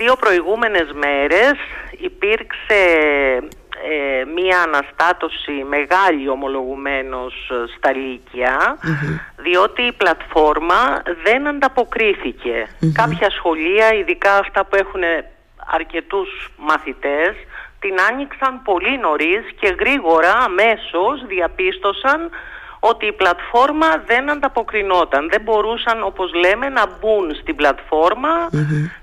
δύο προηγούμενες μέρες υπήρξε ε, μία αναστάτωση μεγάλη ομολογουμένως στα λυκεια διότι η πλατφόρμα δεν ανταποκριθηκε Κάποια σχολεία, ειδικά αυτά που έχουν αρκετούς μαθητές, την άνοιξαν πολύ νωρίς και γρήγορα αμέσως διαπίστωσαν ότι η πλατφόρμα δεν ανταποκρινόταν. Δεν μπορούσαν, όπως λέμε, να μπουν στην πλατφορμα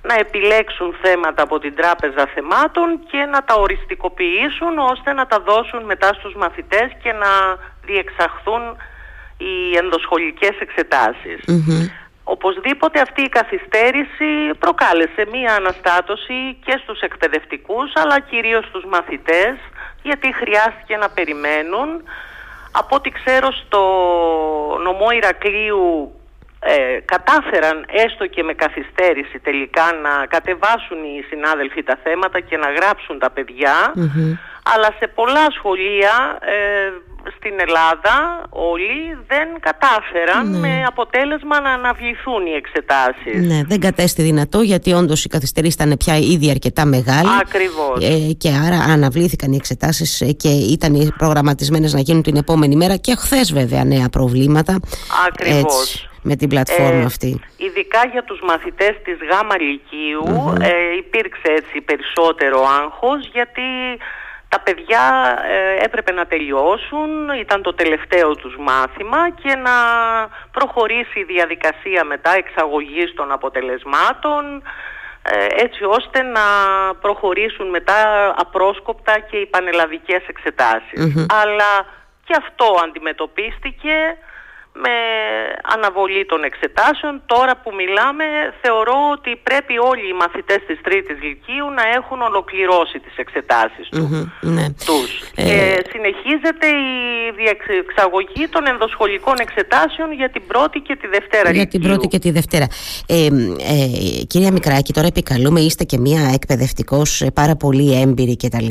να επιλέξουν θέματα από την τράπεζα θεμάτων και να τα οριστικοποιήσουν ώστε να τα δώσουν μετά στους μαθητές και να διεξαχθούν οι ενδοσχολικές Οπωσδήποτε αυτή η καθυστέρηση προκάλεσε μία αναστάτωση και στους εκπαιδευτικούς αλλά κυρίως στους μαθητές γιατί χρειάστηκε να περιμένουν από ό,τι ξέρω στο νομό Ηρακλείου ε, κατάφεραν έστω και με καθυστέρηση τελικά να κατεβάσουν οι συνάδελφοι τα θέματα και να γράψουν τα παιδιά. Αλλά σε πολλά σχολεία ε, στην Ελλάδα όλοι δεν κατάφεραν Ναι. με αποτέλεσμα να αναβληθούν οι εξετάσεις. Ναι, δεν κατέστη δυνατό γιατί όντως η καθυστερήση ήταν πια ήδη αρκετά μεγάλη. Ακριβώς. Ε, και άρα αναβλήθηκαν οι εξετάσεις και ήταν προγραμματισμένες να γίνουν την επόμενη μέρα και χθες βέβαια νέα προβλήματα. Ακριβώς. Έτσι, με την πλατφόρμα Ε, αυτή. Ειδικά για τους μαθητές της ΓΑΜΑ Λυκείου ε, υπήρξε έτσι περισσότερο άγχος γιατί τα παιδιά ε, έπρεπε να τελειώσουν, ήταν το τελευταίο τους μάθημα και να προχωρήσει η διαδικασία μετά εξαγωγής των αποτελεσμάτων ε, έτσι ώστε να προχωρήσουν μετά απρόσκοπτα και οι πανελλαδικές εξετάσεις. Αλλά και αυτό αντιμετωπίστηκε με αναβολή των εξετάσεων. Τώρα που μιλάμε θεωρώ ότι πρέπει όλοι οι μαθητές της τρίτης λυκείου να έχουν ολοκληρώσει τις εξετάσεις τους, Μμμ, ναι. τους. Ε, Και συνεχίζεται η διεξαγωγή των ενδοσχολικών εξετάσεων για την πρώτη και τη δευτέρα Για την λυκείου. πρώτη και τη Δευτέρα. Ε, ε, κυρία Μικράκη, τώρα επικαλούμε, είστε και μία εκπαιδευτικός πάρα πολύ έμπειρη κτλ.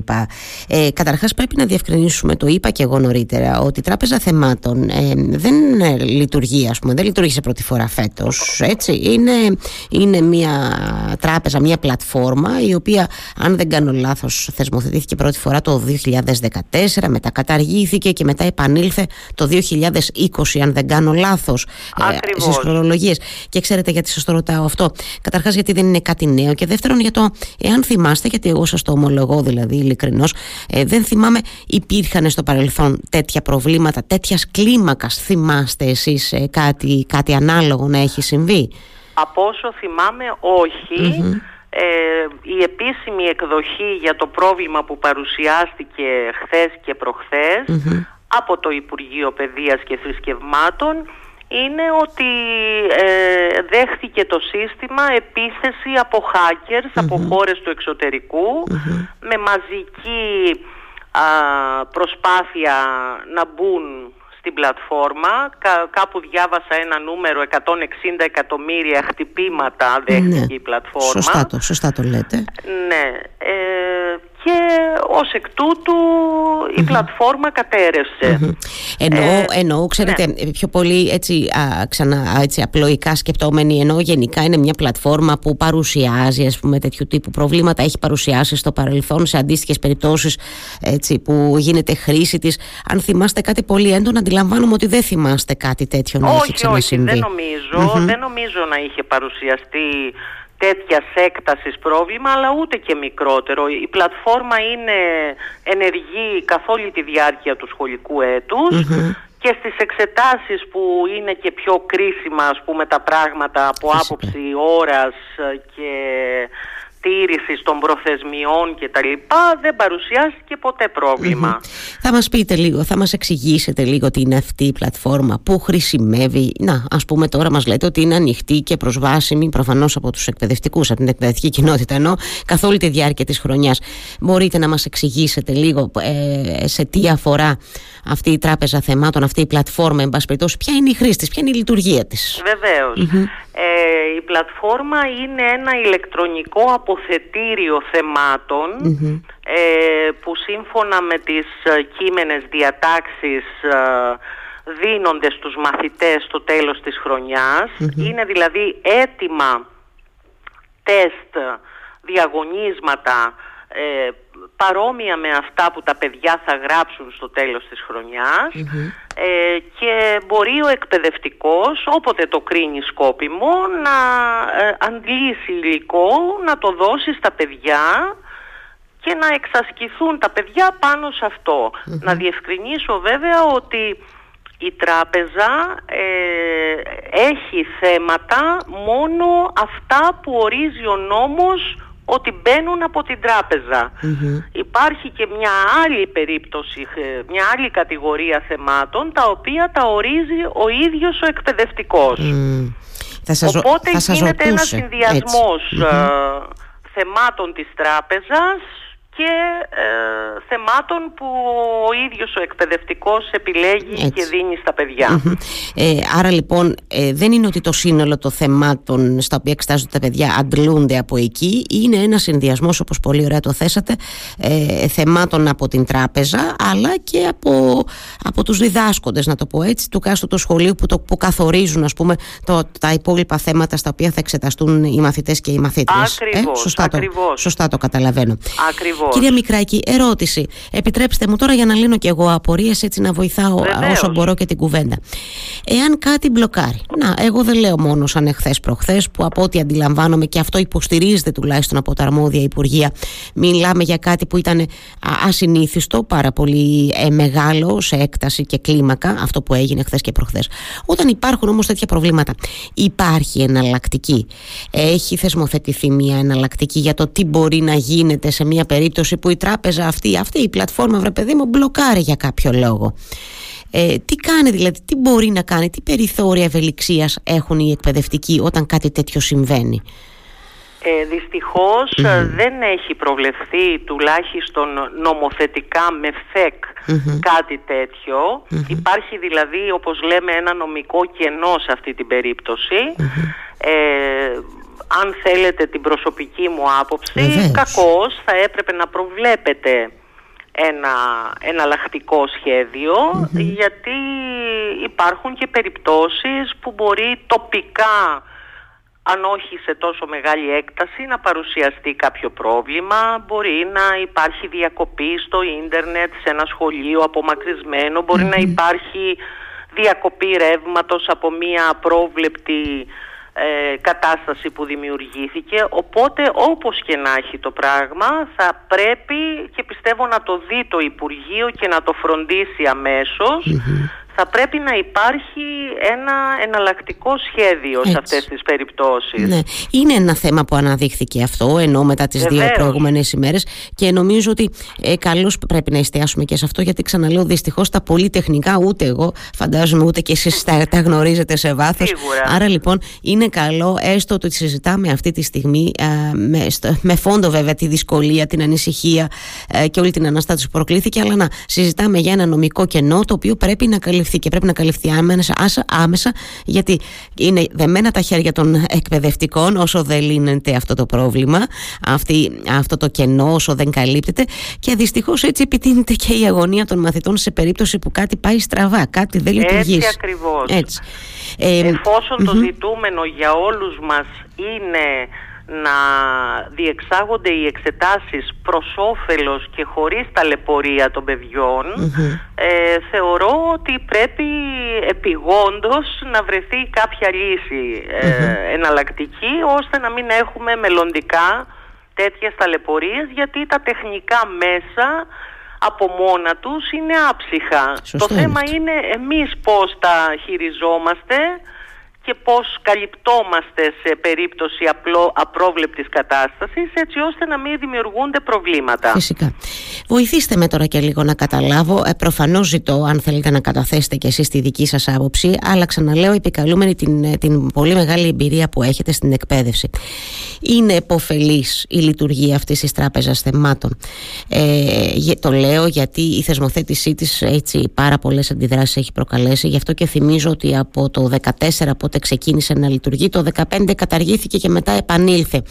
Ε, Καταρχάς, πρέπει να διευκρινίσουμε, το είπα και εγώ νωρίτερα, ότι η Τράπεζα Θεμάτων ε, δεν ε, λειτουργεί, ας πούμε, δεν λειτουργήσε πρώτη φορά φέτος. Έτσι. Είναι, είναι μία τράπεζα, μία πλατφόρμα, η οποία, αν δεν κάνω λάθος, θεσμοθετήθηκε πρώτη φορά το 2014, μετά καταργήθηκε και μετά επανήλθε το 2020, αν δεν κάνω λάθος. Ακριβώς. στις χρονολογίες. Και ξέρετε γιατί σας το ρωτάω αυτό. Καταρχάς γιατί δεν είναι κάτι νέο και δεύτερον για το εάν θυμάστε, γιατί εγώ σας το ομολογώ δηλαδή ειλικρινώς, ε, δεν θυμάμαι υπήρχαν στο παρελθόν τέτοια προβλήματα, τέτοιας κλίμακας. Θυμάστε εσείς ε, κάτι, κάτι ανάλογο να έχει συμβεί; Από όσο θυμάμαι όχι. Ε, η επίσημη εκδοχή για το πρόβλημα που παρουσιάστηκε χθες και προχθες από το Υπουργείο Παιδείας και Θρησκευμάτων είναι ότι ε, δέχτηκε το σύστημα επίθεση από hackers, από χώρες του εξωτερικού με μαζική α, προσπάθεια να μπουν στην πλατφόρμα. Κα- κάπου διάβασα ένα νούμερο 160 εκατομμύρια χτυπήματα δέχτηκε η πλατφόρμα. Ναι. Σωστά το, σωστά το λέτε. Ναι. Ε, και ως εκ τούτου η πλατφόρμα κατέρευσε. Εννοώ, Ε, εννοώ, ξέρετε, πιο πολύ έτσι, α, ξανά, έτσι απλοϊκά σκεπτόμενοι, εννοώ γενικά είναι μια πλατφόρμα που παρουσιάζει ας πούμε, τέτοιου τύπου προβλήματα, έχει παρουσιάσει στο παρελθόν σε αντίστοιχες περιπτώσεις έτσι, που γίνεται χρήση της. Αν θυμάστε κάτι πολύ έντονο, αντιλαμβάνομαι ότι δεν θυμάστε κάτι τέτοιο να έχει όχι, όχι, ξανασυμβεί. δεν νομιζω δεν νομίζω να είχε παρουσιαστεί τέτοια έκτασης πρόβλημα, αλλά ούτε και μικρότερο. Η πλατφόρμα είναι ενεργή καθ' όλη τη διάρκεια του σχολικού έτους και στις εξετάσεις που είναι και πιο κρίσιμα ας πούμε τα πράγματα από Φυσικά. άποψη ώρας ε, και τήρησης των προθεσμιών και τα λοιπά δεν παρουσιάστηκε ποτέ πρόβλημα. Θα μας πείτε λίγο, θα μας εξηγήσετε λίγο τι είναι αυτή η πλατφόρμα, πού χρησιμεύει. Να, ας πούμε τώρα μας λέτε ότι είναι ανοιχτή και προσβάσιμη προφανώς από τους εκπαιδευτικούς, από την εκπαιδευτική κοινότητα, ενώ καθ' όλη τη διάρκεια της χρονιάς. Μπορείτε να μας εξηγήσετε λίγο ε, σε τι αφορά αυτή η τράπεζα θεμάτων, αυτή η πλατφόρμα, εν πάση περιπτώσει, ποια είναι η χρήση της, ποια είναι η λειτουργία της; Βεβαίως. Ε, η πλατφόρμα είναι ένα ηλεκτρονικό αποθετήριο θεμάτων, ε, που σύμφωνα με τις ε, κείμενες διατάξεις ε, δίνονται στους μαθητές στο τέλος της χρονιας Είναι δηλαδή έτοιμα τεστ διαγωνίσματα ε, παρόμοια με αυτά που τα παιδιά θα γράψουν στο τέλος της χρονιας ε, και μπορεί ο εκπαιδευτικός όποτε το κρίνει σκόπιμο να ε, αντλήσει υλικό, να το δώσει στα παιδιά και να εξασκηθούν τα παιδιά πάνω σε αυτο Να διευκρινίσω βέβαια ότι η τράπεζα ε, έχει θέματα μόνο αυτά που ορίζει ο νόμος ότι μπαίνουν από την τραπεζα Υπάρχει και μια άλλη περίπτωση, ε, μια άλλη κατηγορία θεμάτων τα οποία τα ορίζει ο ίδιος ο εκπαιδευτικός. Θα Οπότε θα γίνεται ένας συνδυασμός ε, θεμάτων της τράπεζας και ε, θεμάτων που ο ίδιος ο εκπαιδευτικός επιλέγει και δίνει στα παιδιά. Ε, άρα λοιπόν ε, δεν είναι ότι το σύνολο των θεμάτων στα οποία εξετάζονται τα παιδιά αντλούνται από εκεί, είναι ένας συνδυασμός όπως πολύ ωραία το θέσατε ε, θεμάτων από την τράπεζα αλλά και από, από τους διδάσκοντες να το πω έτσι του κάστου του σχολείου που, το, που καθορίζουν ας πούμε το, τα υπόλοιπα θέματα στα οποία θα εξεταστούν οι μαθητές και οι μαθήτριες. Ακριβώς, ε, σωστά, ακριβώς. Το, σωστά το καταλαβαίνω. Ακριβώς. Κυρία Μικράκη, ερώτηση. Επιτρέψτε μου τώρα για να λύνω και εγώ απορίες, έτσι να βοηθάω όσο μπορώ και την κουβέντα. Εάν κάτι μπλοκάρει. Να, εγώ δεν λέω μόνο σαν εχθές προχθές, που από ό,τι αντιλαμβάνομαι και αυτό υποστηρίζεται τουλάχιστον από τα αρμόδια υπουργεία. Μιλάμε για κάτι που ήταν ασυνήθιστο, πάρα πολύ ε, μεγάλο σε έκταση και κλίμακα, αυτό που έγινε χθε και προχθές. Όταν υπάρχουν όμως τέτοια προβλήματα, υπάρχει εναλλακτική. Έχει θεσμοθετηθεί μια εναλλακτική για το τι μπορεί να γίνεται σε μια περίπτωση περίπτωση που η τράπεζα αυτή, αυτή η πλατφόρμα βρε παιδί μου μπλοκάρει για κάποιο λόγο. Ε, τι κάνει δηλαδή, τι μπορεί να κάνει, τι περιθώρια ευελιξίας έχουν οι εκπαιδευτικοί όταν κάτι τέτοιο συμβαίνει; Ε, δυστυχως δεν έχει προβλεφθεί τουλάχιστον νομοθετικά με ΦΕΚ κάτι Υπάρχει δηλαδή όπως λέμε ένα νομικό κενό σε αυτή την περίπτωση. Ε, αν θέλετε την προσωπική μου άποψη, κακώς θα έπρεπε να προβλέπετε ένα εναλλακτικό γιατί υπάρχουν και περιπτώσεις που μπορεί τοπικά αν όχι σε τόσο μεγάλη έκταση να παρουσιαστεί κάποιο πρόβλημα. Μπορεί να υπάρχει διακοπή στο ίντερνετ σε ένα σχολείο απομακρυσμένο. Να υπάρχει διακοπή ρεύματος από μία απρόβλεπτη ε, κατάσταση που δημιουργήθηκε. Οπότε όπως και να έχει το πράγμα θα πρέπει και πιστεύω να το δει το Υπουργείο και να το φροντίσει θα πρέπει να υπάρχει ένα εναλλακτικό σχέδιο σε αυτές τις περιπτώσεις. Ναι. Είναι ένα θέμα που αναδείχθηκε αυτό ενώ μετά τις δύο προηγούμενες ημέρες και νομίζω ότι ε, καλώς πρέπει να εστιάσουμε και σε αυτό γιατί ξαναλέω δυστυχώς τα πολυτεχνικά ούτε εγώ φαντάζομαι ούτε και εσείς τα, τα γνωρίζετε σε βάθος. Άρα λοιπόν είναι καλό έστω ότι συζητάμε αυτή τη στιγμή ε, με, με φόντο βέβαια τη δυσκολία, την ανησυχία ε, και όλη την αναστάτωση που προκλήθηκε αλλά να συζητάμε για ένα νομικό κενό το οποίο πρέπει να καλυφθεί και πρέπει να καλυφθεί άμεσα, άμεσα γιατί είναι δεμένα τα χέρια των εκπαιδευτικών όσο δεν λύνεται αυτό το πρόβλημα, αυτή, αυτό το κενό όσο δεν καλύπτεται και δυστυχώς έτσι επιτείνεται και η αγωνία των μαθητών σε περίπτωση που κάτι πάει στραβά, κάτι δεν λειτουργείς. Έτσι ακριβώς. Έτσι. Ε, Εφόσον το ζητούμενο για όλους μας είναι να διεξάγονται οι εξετάσεις προς όφελος και χωρίς ταλαιπωρία των παιδιων ε, θεωρώ ότι πρέπει επιγόντως να βρεθεί κάποια λύση ε, εναλλακτική ώστε να μην έχουμε μελλοντικά τέτοιες ταλαιπωρίες γιατί τα τεχνικά μέσα από μόνα τους είναι άψυχα. το θέμα είναι εμείς πώς τα χειριζόμαστε και πώς καλυπτόμαστε σε περίπτωση απλό, απρόβλεπτης κατάστασης έτσι ώστε να μην δημιουργούνται προβλήματα. Φυσικά. Βοηθήστε με τώρα και λίγο να καταλάβω. Ε, προφανώς ζητώ αν θέλετε να καταθέσετε και εσείς τη δική σας άποψη αλλά ξαναλέω επικαλούμενη την, ε, την πολύ μεγάλη εμπειρία που έχετε στην εκπαίδευση. Είναι επωφελής η λειτουργία αυτής της τράπεζας θεμάτων. Ε, το λέω γιατί η θεσμοθέτησή της έτσι πάρα πολλές αντιδράσεις έχει προκαλέσει γι' αυτό και θυμίζω ότι από το 14 από ξεκίνησε να λειτουργεί. Το 2015 καταργήθηκε και μετά επανήλθε.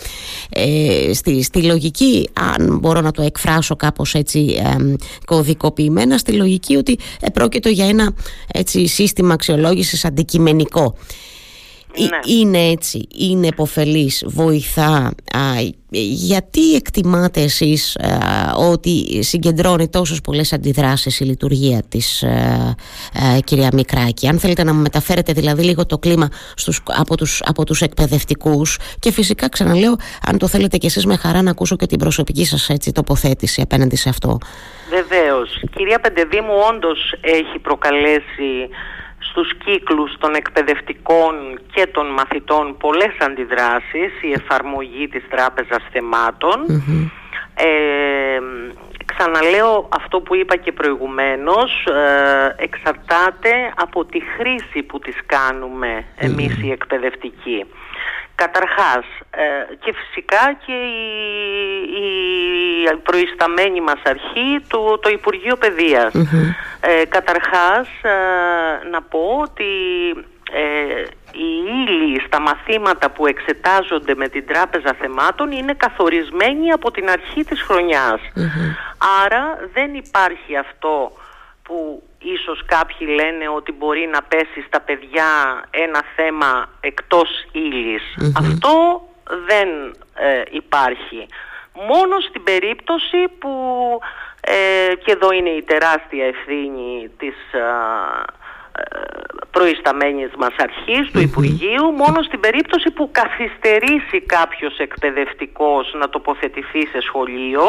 Ε, στη, στη λογική αν μπορώ να το εκφράσω κάπως έτσι ε, κωδικοποιημένα στη λογική ότι πρόκειται για ένα έτσι, σύστημα αξιολόγησης αντικειμενικό ναι. είναι έτσι, είναι επωφελής, βοηθά. Γιατί εκτιμάτε εσείς ότι συγκεντρώνει τόσες πολλές αντιδράσεις η λειτουργία της κυρία Μικράκη; Αν θέλετε να μου μεταφέρετε δηλαδή λίγο το κλίμα στους, από, τους, από τους εκπαιδευτικούς και φυσικά ξαναλέω αν το θέλετε και εσείς με χαρά να ακούσω και την προσωπική σας έτσι, τοποθέτηση απέναντι σε αυτό. Βεβαίως, κυρία Πεντεδήμου όντως έχει προκαλέσει στους κύκλους των εκπαιδευτικών και των μαθητών πολλές αντιδράσεις η εφαρμογή της τράπεζας Ε, ξαναλέω αυτό που είπα και προηγουμένως ε, εξαρτάται από τη χρήση που τις κάνουμε εμείς οι εκπαιδευτικοί. Καταρχάς ε, και φυσικά και η, η προϊσταμένη μας αρχή του, το Υπουργείο Ε, καταρχάς ε, να πω ότι ε, οι ύλη στα μαθήματα που εξετάζονται με την Τράπεζα Θεμάτων είναι καθορισμένοι από την αρχή της χρονιας Άρα δεν υπάρχει αυτό που ίσως κάποιοι λένε ότι μπορεί να πέσει στα παιδιά ένα θέμα εκτός Αυτό δεν ε, υπάρχει. Μόνο στην περίπτωση που, ε, και εδώ είναι η τεράστια ευθύνη της ε, προϊσταμένης μας αρχής του Υπουργείου μόνο στην περίπτωση που καθυστερήσει κάποιος εκπαιδευτικός να τοποθετηθεί σε σχολείο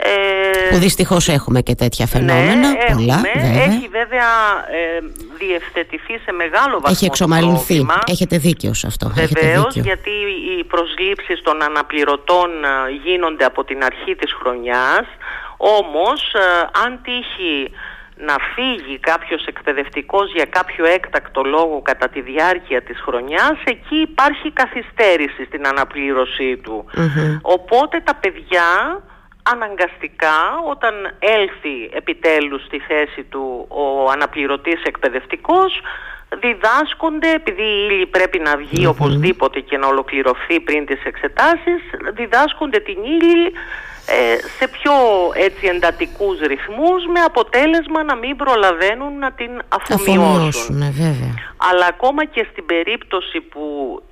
ε, που δυστυχώς έχουμε και τέτοια ναι, φαινόμενα. Ναι, πολλά, βέβαια. Έχει βέβαια ε, διευθετηθεί σε μεγάλο βαθμό. Έχει εξομαλυνθεί. Έχετε δίκιο σε αυτό. Βεβαίως, γιατί οι προσλήψεις των αναπληρωτών ε, γίνονται από την αρχή της χρονιάς. Όμως, ε, αν τύχει να φύγει κάποιος εκπαιδευτικός για κάποιο έκτακτο λόγο κατά τη διάρκεια της χρονιάς, εκεί υπάρχει καθυστέρηση στην αναπλήρωσή του. Οπότε τα παιδιά αναγκαστικά όταν έλθει επιτέλους στη θέση του ο αναπληρωτής εκπαιδευτικός διδάσκονται, επειδή η ύλη πρέπει να βγει οπωσδήποτε και να ολοκληρωθεί πριν τις εξετάσεις, διδάσκονται την ύλη ε, σε πιο έτσι εντατικούς ρυθμούς με αποτέλεσμα να μην προλαβαίνουν να την αφομοιώσουν. Ναι, βέβαια. Αλλά ακόμα και στην περίπτωση που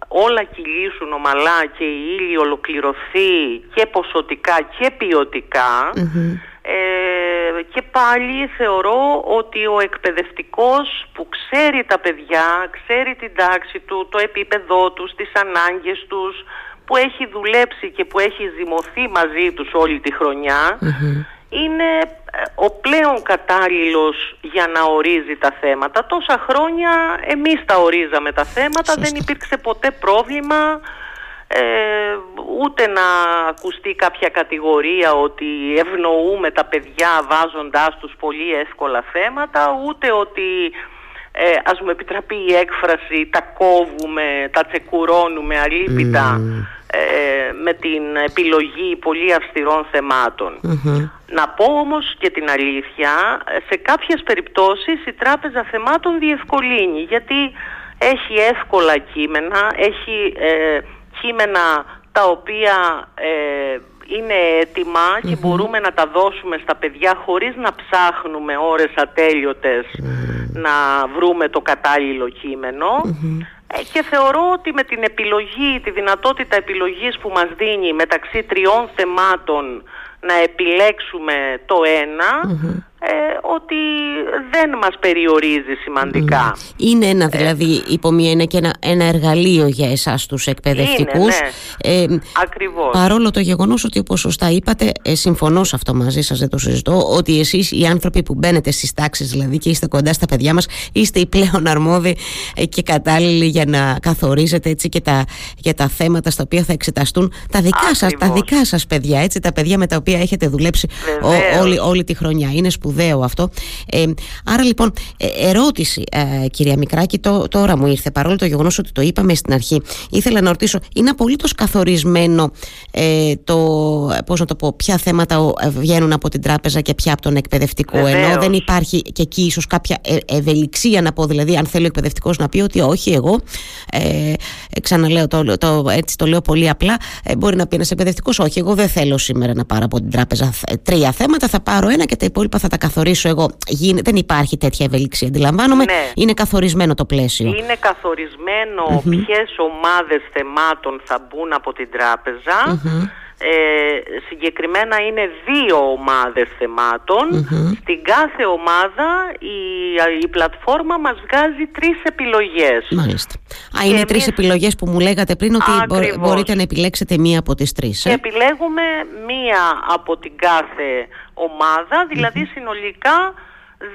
όλα κυλήσουν ομαλά και η ύλη ολοκληρωθεί και ποσοτικά και ποιοτικά ε, και πάλι θεωρώ ότι ο εκπαιδευτικός που ξέρει τα παιδιά, ξέρει την τάξη του, το επίπεδό τους, τις ανάγκες τους, που έχει δουλέψει και που έχει ζυμωθεί μαζί τους όλη τη χρονια είναι ε, ο πλέον κατάλληλος για να ορίζει τα θέματα. Τόσα χρόνια εμείς τα ορίζαμε τα θέματα, δεν υπήρξε ποτέ πρόβλημα ε, ούτε να ακουστεί κάποια κατηγορία ότι ευνοούμε τα παιδιά βάζοντάς τους πολύ εύκολα θέματα, ούτε ότι ε, ας μου επιτραπεί η έκφραση τα κόβουμε, τα τσεκουρώνουμε αλίπητα ε, με την επιλογή πολύ αυστηρών Να πω όμως και την αλήθεια, σε κάποιες περιπτώσεις η Τράπεζα Θεμάτων διευκολύνει γιατί έχει εύκολα κείμενα, έχει ε, κείμενα τα οποία ε, είναι και μπορούμε να τα δώσουμε στα παιδιά χωρίς να ψάχνουμε ώρες ατέλειωτες να βρούμε το κατάλληλο ε, και θεωρώ ότι με την επιλογή, τη δυνατότητα επιλογής που μας δίνει μεταξύ τριών θεμάτων να επιλέξουμε το ένα ε, ότι δεν μας περιορίζει σημαντικά. Είναι ένα ε, δηλαδή, υπομία, είναι και ένα, ένα εργαλείο για εσάς τους εκπαιδευτικούς. Είναι, ναι. Ε, Ακριβώς. Παρόλο το γεγονός ότι όπως σωστά είπατε, ε, συμφωνώ σε αυτό μαζί σας, δεν το συζητώ, ότι εσείς οι άνθρωποι που μπαίνετε στις τάξεις δηλαδή και είστε κοντά στα παιδιά μας, είστε οι πλέον αρμόδιοι ε, και κατάλληλοι για να καθορίζετε έτσι και τα, για τα θέματα στα οποία θα εξεταστούν τα δικά, σας, τα δικά σας παιδιά, έτσι, τα παιδιά με τα οποία έχετε δουλέψει όλη, όλη τη χρονιά. Είναι σπουδαίο αυτό. Ε, άρα λοιπόν, ε, ερώτηση, ε, κυρία Μικράκη, το, τώρα μου ήρθε, παρόλο το γεγονός ότι το είπαμε στην αρχή. Ήθελα να ρωτήσω, είναι απολύτως καθορισμένο ε, το, πώς να το πω, ποια θέματα ε, βγαίνουν από την τράπεζα και ποια από τον εκπαιδευτικό. Βεβαίως. Ενώ δεν υπάρχει και εκεί ίσως κάποια ε, ευελιξία να πω, δηλαδή, αν θέλει ο εκπαιδευτικός να πει ότι όχι, εγώ. Ε, ξαναλέω, το, το, έτσι το λέω πολύ απλά. Ε, μπορεί να πει ένας εκπαιδευτικός, όχι, εγώ δεν θέλω σήμερα να πάρω από την την τράπεζα τρία θέματα, θα πάρω ένα και τα υπόλοιπα θα τα καθορίσω εγώ. Δεν υπάρχει τέτοια ευελιξία, αντιλαμβάνομαι. Ναι. Είναι καθορισμένο το πλαίσιο. Είναι καθορισμένο mm-hmm. ποιες ομάδες θεμάτων θα μπουν από την τράπεζα. Ε, συγκεκριμένα είναι δύο ομάδες Στην κάθε ομάδα η, η πλατφόρμα μας βγάζει τρεις επιλογές. Μάλιστα. Α, είναι εμείς... τρεις επιλογές που μου λέγατε πριν ότι μπορείτε να επιλέξετε μία από τις τρεις. Ε; Επιλέγουμε μία από την κάθε ομάδα, δηλαδη συνολικά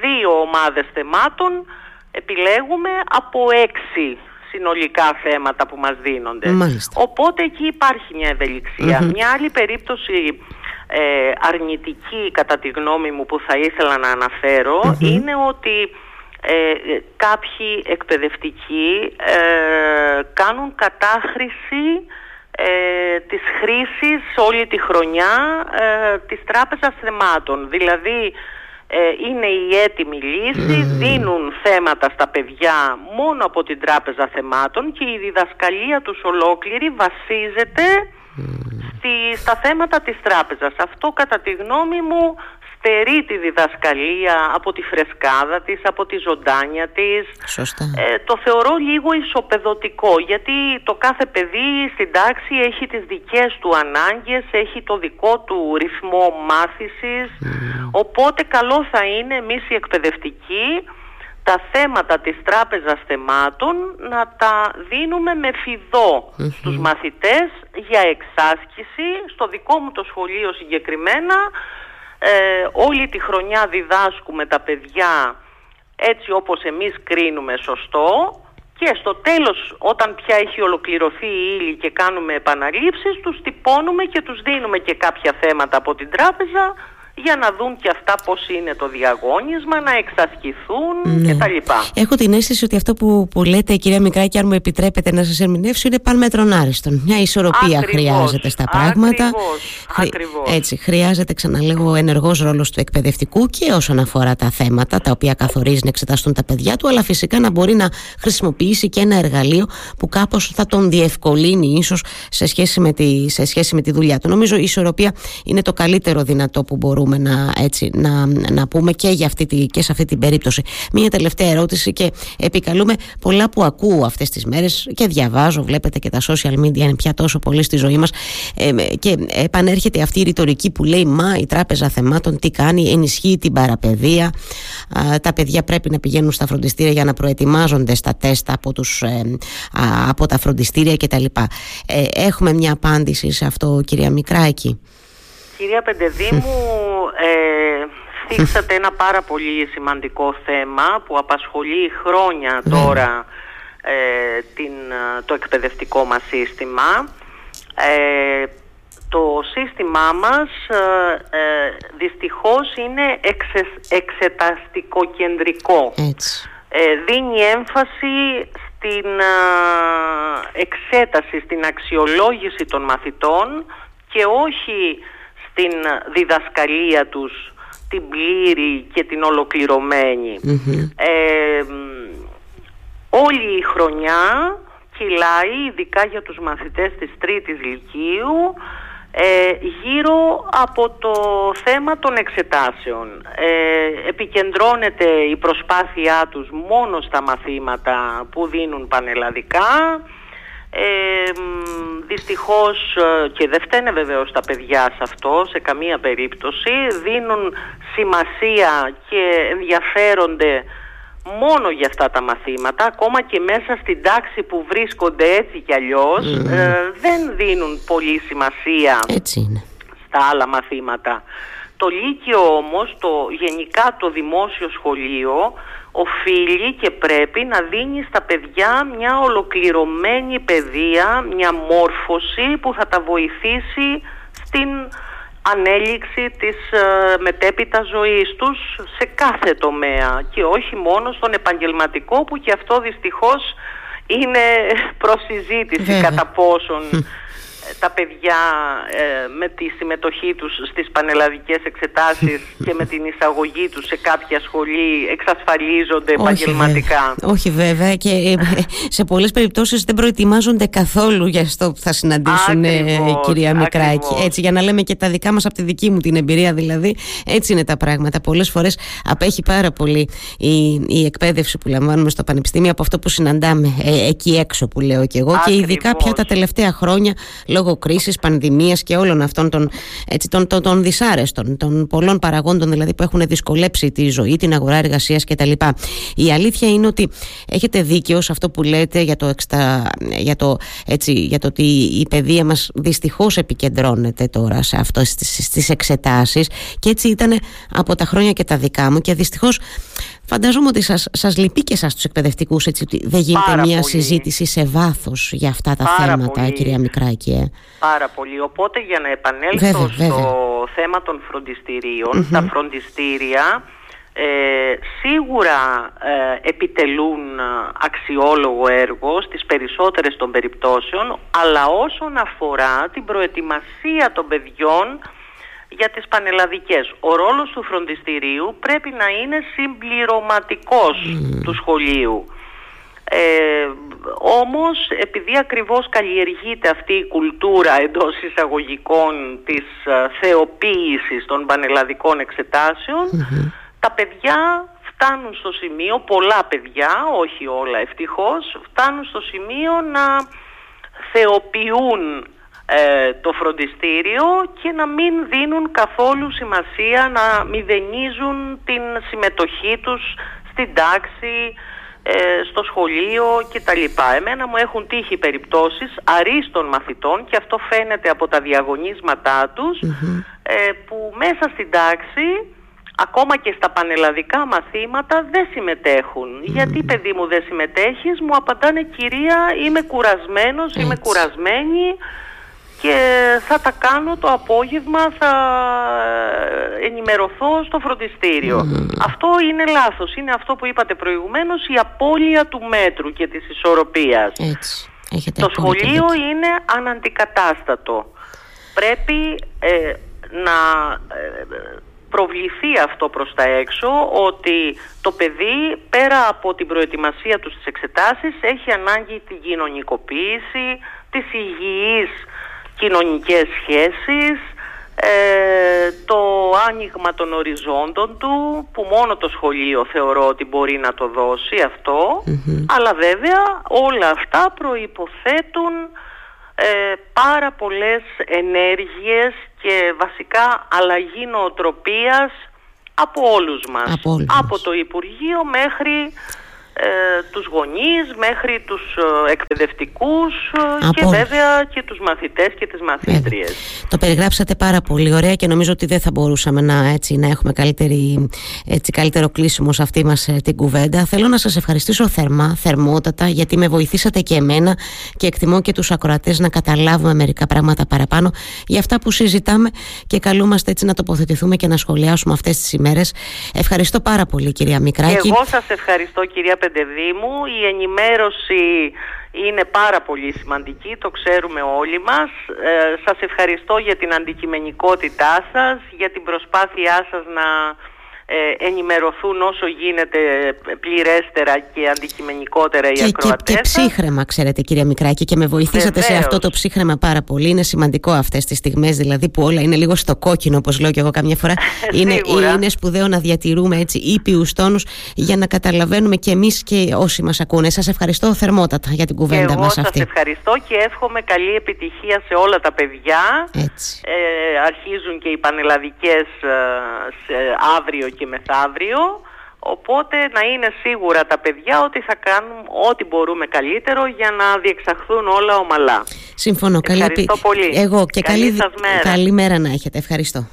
δύο ομάδες θεμάτων επιλέγουμε από έξι συνολικά θέματα που μας δίνονται. Οπότε εκεί υπάρχει μια ευελιξια Μια άλλη περίπτωση ε, αρνητική κατά τη γνώμη μου που θα ήθελα να αναφερω είναι ότι ε, κάποιοι εκπαιδευτικοί ε, κάνουν κατάχρηση ε, της χρήσης όλη τη χρονιά ε, της τράπεζας θεμάτων. Δηλαδή ε, είναι η έτοιμη λύση, δίνουν θέματα στα παιδιά μόνο από την Τράπεζα Θεμάτων και η διδασκαλία τους ολόκληρη βασίζεται στη, στα θέματα της τράπεζας. Αυτό κατά τη γνώμη μου στερεί τη διδασκαλία από τη φρεσκάδα της, από τη ζωντάνια της. Ε, το θεωρώ λίγο ισοπεδωτικό γιατί το κάθε παιδί στην τάξη έχει τις δικές του ανάγκες, έχει το δικό του ρυθμό μάθησης. Οπότε καλό θα είναι εμείς οι εκπαιδευτικοί τα θέματα της τράπεζας θεμάτων να τα δίνουμε με φιδό στους μαθητές για εξάσκηση. Στο δικό μου το σχολείο συγκεκριμένα ε, όλη τη χρονιά διδάσκουμε τα παιδιά έτσι όπως εμείς κρίνουμε σωστό και στο τέλος όταν πια έχει ολοκληρωθεί η ύλη και κάνουμε επαναλήψεις τους τυπώνουμε και τους δίνουμε και κάποια θέματα από την τράπεζα για να δουν και αυτά πώς είναι το διαγώνισμα, να εξασκηθούν ναι. κτλ. Έχω την αίσθηση ότι αυτό που, που λέτε κυρία Μικράκη, αν μου επιτρέπετε να σας ερμηνεύσω, είναι πάνω μέτρων άριστον. Μια ισορροπία χρειάζεται στα πράγματα. Ακριβώς, ακριβώς. Έτσι, χρειάζεται ξαναλέγω ενεργός ρόλος του εκπαιδευτικού και όσον αφορά τα θέματα τα οποία καθορίζει να εξεταστούν τα παιδιά του, αλλά φυσικά να μπορεί να χρησιμοποιήσει και ένα εργαλείο που κάπως θα τον διευκολύνει ίσως σε σχέση με τη, σε σχέση με τη δουλειά του. Νομίζω η ισορροπία είναι το καλύτερο δυνατό που μπορούμε να, έτσι, να, να πούμε και, για αυτή τη, και σε αυτή την περίπτωση. Μία τελευταία ερώτηση και επικαλούμε πολλά που ακούω αυτές τις μέρες και διαβάζω, βλέπετε και τα social media είναι πια τόσο πολύ στη ζωή μας ε, και επανέρχεται αυτή η ρητορική που λέει μα η τράπεζα θεμάτων τι κάνει, ενισχύει την παραπαιδεία τα παιδιά πρέπει να πηγαίνουν στα φροντιστήρια για να προετοιμάζονται στα τεστ από, τους, ε, από τα φροντιστήρια κτλ. Ε, έχουμε μια απάντηση σε αυτό κυρία Μικράκη. Κυρία Πεντεδήμου, ε, θίξατε ένα πάρα πολύ σημαντικό θέμα που απασχολεί χρόνια ναι. τώρα ε, την, το εκπαιδευτικό μας σύστημα. Ε, το σύστημά μας ε, ε δυστυχώς είναι εξε, εξεταστικοκεντρικό. Ε, δίνει έμφαση στην εξέταση, στην αξιολόγηση των μαθητών και όχι την διδασκαλία τους την πλήρη και την ολοκληρωμενη ε, όλη η χρονιά κυλάει, ειδικά για τους μαθητές της τρίτης λυκείου, ε, γύρω από το θέμα των εξετάσεων. Ε, επικεντρώνεται η προσπάθειά τους μόνο στα μαθήματα που δίνουν πανελλαδικά, ε, δυστυχώς ε, και δεν φταίνε βεβαίως τα παιδιά σε αυτό σε καμία περίπτωση δίνουν σημασία και ενδιαφέρονται μόνο για αυτά τα μαθήματα ακόμα και μέσα στην τάξη που βρίσκονται έτσι κι αλλιώς ε, δεν δίνουν πολύ σημασία στα άλλα μαθήματα. Το Λύκειο όμως, το, γενικά το δημόσιο σχολείο οφείλει και πρέπει να δίνει στα παιδιά μια ολοκληρωμένη παιδεία, μια μόρφωση που θα τα βοηθήσει στην ανέλυξη της ε, μετέπειτα ζωής τους σε κάθε τομέα και όχι μόνο στον επαγγελματικό που και αυτό δυστυχώς είναι προς κατά πόσον τα παιδιά ε, με τη συμμετοχή τους στις πανελλαδικές εξετάσεις και με την εισαγωγή τους σε κάποια σχολή εξασφαλίζονται επαγγελματικά; Όχι βέβαια και ε, σε πολλές περιπτώσεις δεν προετοιμάζονται καθόλου για αυτό που θα συναντήσουν κυρία Μικράκη. Έτσι για να λέμε και τα δικά μας από τη δική μου την εμπειρία δηλαδή έτσι είναι τα πράγματα. Πολλές φορές απέχει πάρα πολύ η, η εκπαίδευση που λαμβάνουμε στο Πανεπιστήμιο από αυτό που συναντάμε εκεί έξω που λέω και εγώ και ειδικά πια τα τελευταία χρόνια λόγω κρίσης, πανδημίας και όλων αυτών των, έτσι, των, των, των δυσάρεστων, των πολλών παραγόντων δηλαδή που έχουν δυσκολέψει τη ζωή, την αγορά εργασίας κτλ. Η αλήθεια είναι ότι έχετε δίκιο σε αυτό που λέτε για το, εξτα, για το, έτσι, για το ότι η παιδεία μας δυστυχώς επικεντρώνεται τώρα σε αυτό στις, στις εξετάσεις και έτσι ήταν από τα χρόνια και τα δικά μου και δυστυχώς Φαντάζομαι ότι σας, σας λυπεί και σας τους εκπαιδευτικούς έτσι ότι δεν γίνεται μια συζήτηση σε βάθος για αυτά τα θέματα κυρία Μικράκη. Ε. Πάρα πολύ. Οπότε για να επανέλθω στο θέμα των φροντιστηριων τα φροντιστήρια ε, σίγουρα ε, επιτελούν αξιόλογο έργο στις περισσότερες των περιπτώσεων αλλά όσον αφορά την προετοιμασία των παιδιών για τις πανελλαδικές. Ο ρόλος του φροντιστηρίου πρέπει να είναι συμπληρωματικός του σχολείου. Ε, όμως επειδή ακριβώς καλλιεργείται αυτή η κουλτούρα εντός εισαγωγικών της ε, θεοποίησης των πανελλαδικών τα παιδιά φτάνουν στο σημείο, πολλά παιδιά, όχι όλα ευτυχώς, φτάνουν στο σημείο να θεοποιούν ε, το φροντιστήριο και να μην δίνουν καθόλου σημασία να μηδενίζουν την συμμετοχή τους στην τάξη, ε, στο σχολείο κτλ. Εμένα μου έχουν τύχει περιπτώσεις αρίστων μαθητών και αυτό φαίνεται από τα διαγωνίσματά τους ε, που μέσα στην τάξη ακόμα και στα πανελλαδικά μαθήματα δεν συμμετέχουν. Γιατί παιδί μου δεν συμμετέχεις, μου απαντάνε κυρία είμαι κουρασμένος, είμαι κουρασμένη και θα τα κάνω το απόγευμα, θα ενημερωθώ στο φροντιστήριο. Αυτό είναι λάθος. Είναι αυτό που είπατε προηγουμένως, η απώλεια του μέτρου και της ισορροπίας. το σχολείο είναι αναντικατάστατο. Πρέπει ε, να ε, προβληθεί αυτό προς τα έξω ότι το παιδί πέρα από την προετοιμασία του στις εξετάσεις έχει ανάγκη την κοινωνικοποίηση, της υγιής κοινωνικές σχέσεις, ε, το άνοιγμα των οριζόντων του που μόνο το σχολείο θεωρώ ότι μπορεί να το δώσει αλλά βέβαια όλα αυτά προϋποθέτουν ε, πάρα πολλές ενέργειες και βασικά αλλαγή νοοτροπίας από όλους μας. Από, το Υπουργείο μέχρι ε, τους γονείς μέχρι τους ε, εκπαιδευτικούς ε, και βέβαια και τους μαθητές και τις μαθήτριες. Το περιγράψατε πάρα πολύ ωραία και νομίζω ότι δεν θα μπορούσαμε να, έτσι, να έχουμε καλύτερη, έτσι, καλύτερο κλείσιμο σε αυτή μας την κουβέντα. Θέλω να σας ευχαριστήσω θερμά, θερμότατα γιατί με βοηθήσατε και εμένα και εκτιμώ και τους ακροατές να καταλάβουμε μερικά πράγματα παραπάνω για αυτά που συζητάμε και καλούμαστε έτσι να τοποθετηθούμε και να σχολιάσουμε αυτές τις ημέρες. Ευχαριστώ πάρα πολύ κυρία Μικράκη. εγώ σας ευχαριστώ κυρία μου Η ενημέρωση είναι πάρα πολύ σημαντική, το ξέρουμε όλοι μας. Ε, σας ευχαριστώ για την αντικειμενικότητά σας, για την προσπάθειά σας να ε, ενημερωθούν όσο γίνεται πληρέστερα και αντικειμενικότερα οι και, ακροατές. Και, και ψύχρεμα, ξέρετε κυρία Μικράκη, και με βοηθήσατε σε αυτό το ψύχρεμα πάρα πολύ. Είναι σημαντικό αυτές τις στιγμές, δηλαδή που όλα είναι λίγο στο κόκκινο, όπως λέω και εγώ καμιά φορά. είναι, είναι σπουδαίο να διατηρούμε έτσι ήπιους τόνους για να καταλαβαίνουμε και εμείς και όσοι μας ακούνε. Σας ευχαριστώ θερμότατα για την κουβέντα μας αυτή. Σας ευχαριστώ και εύχομαι καλή επιτυχία σε όλα τα παιδιά. Έτσι. Ε, αρχίζουν και οι πανελλαδικές ε, αύριο και μεθαύριο οπότε να είναι σίγουρα τα παιδιά ότι θα κάνουν ό,τι μπορούμε καλύτερο για να διεξαχθούν όλα ομαλά. Συμφωνώ. Ευχαριστώ καλή... πολύ. Εγώ και καλή, καλή, καλή μέρα να έχετε. Ευχαριστώ.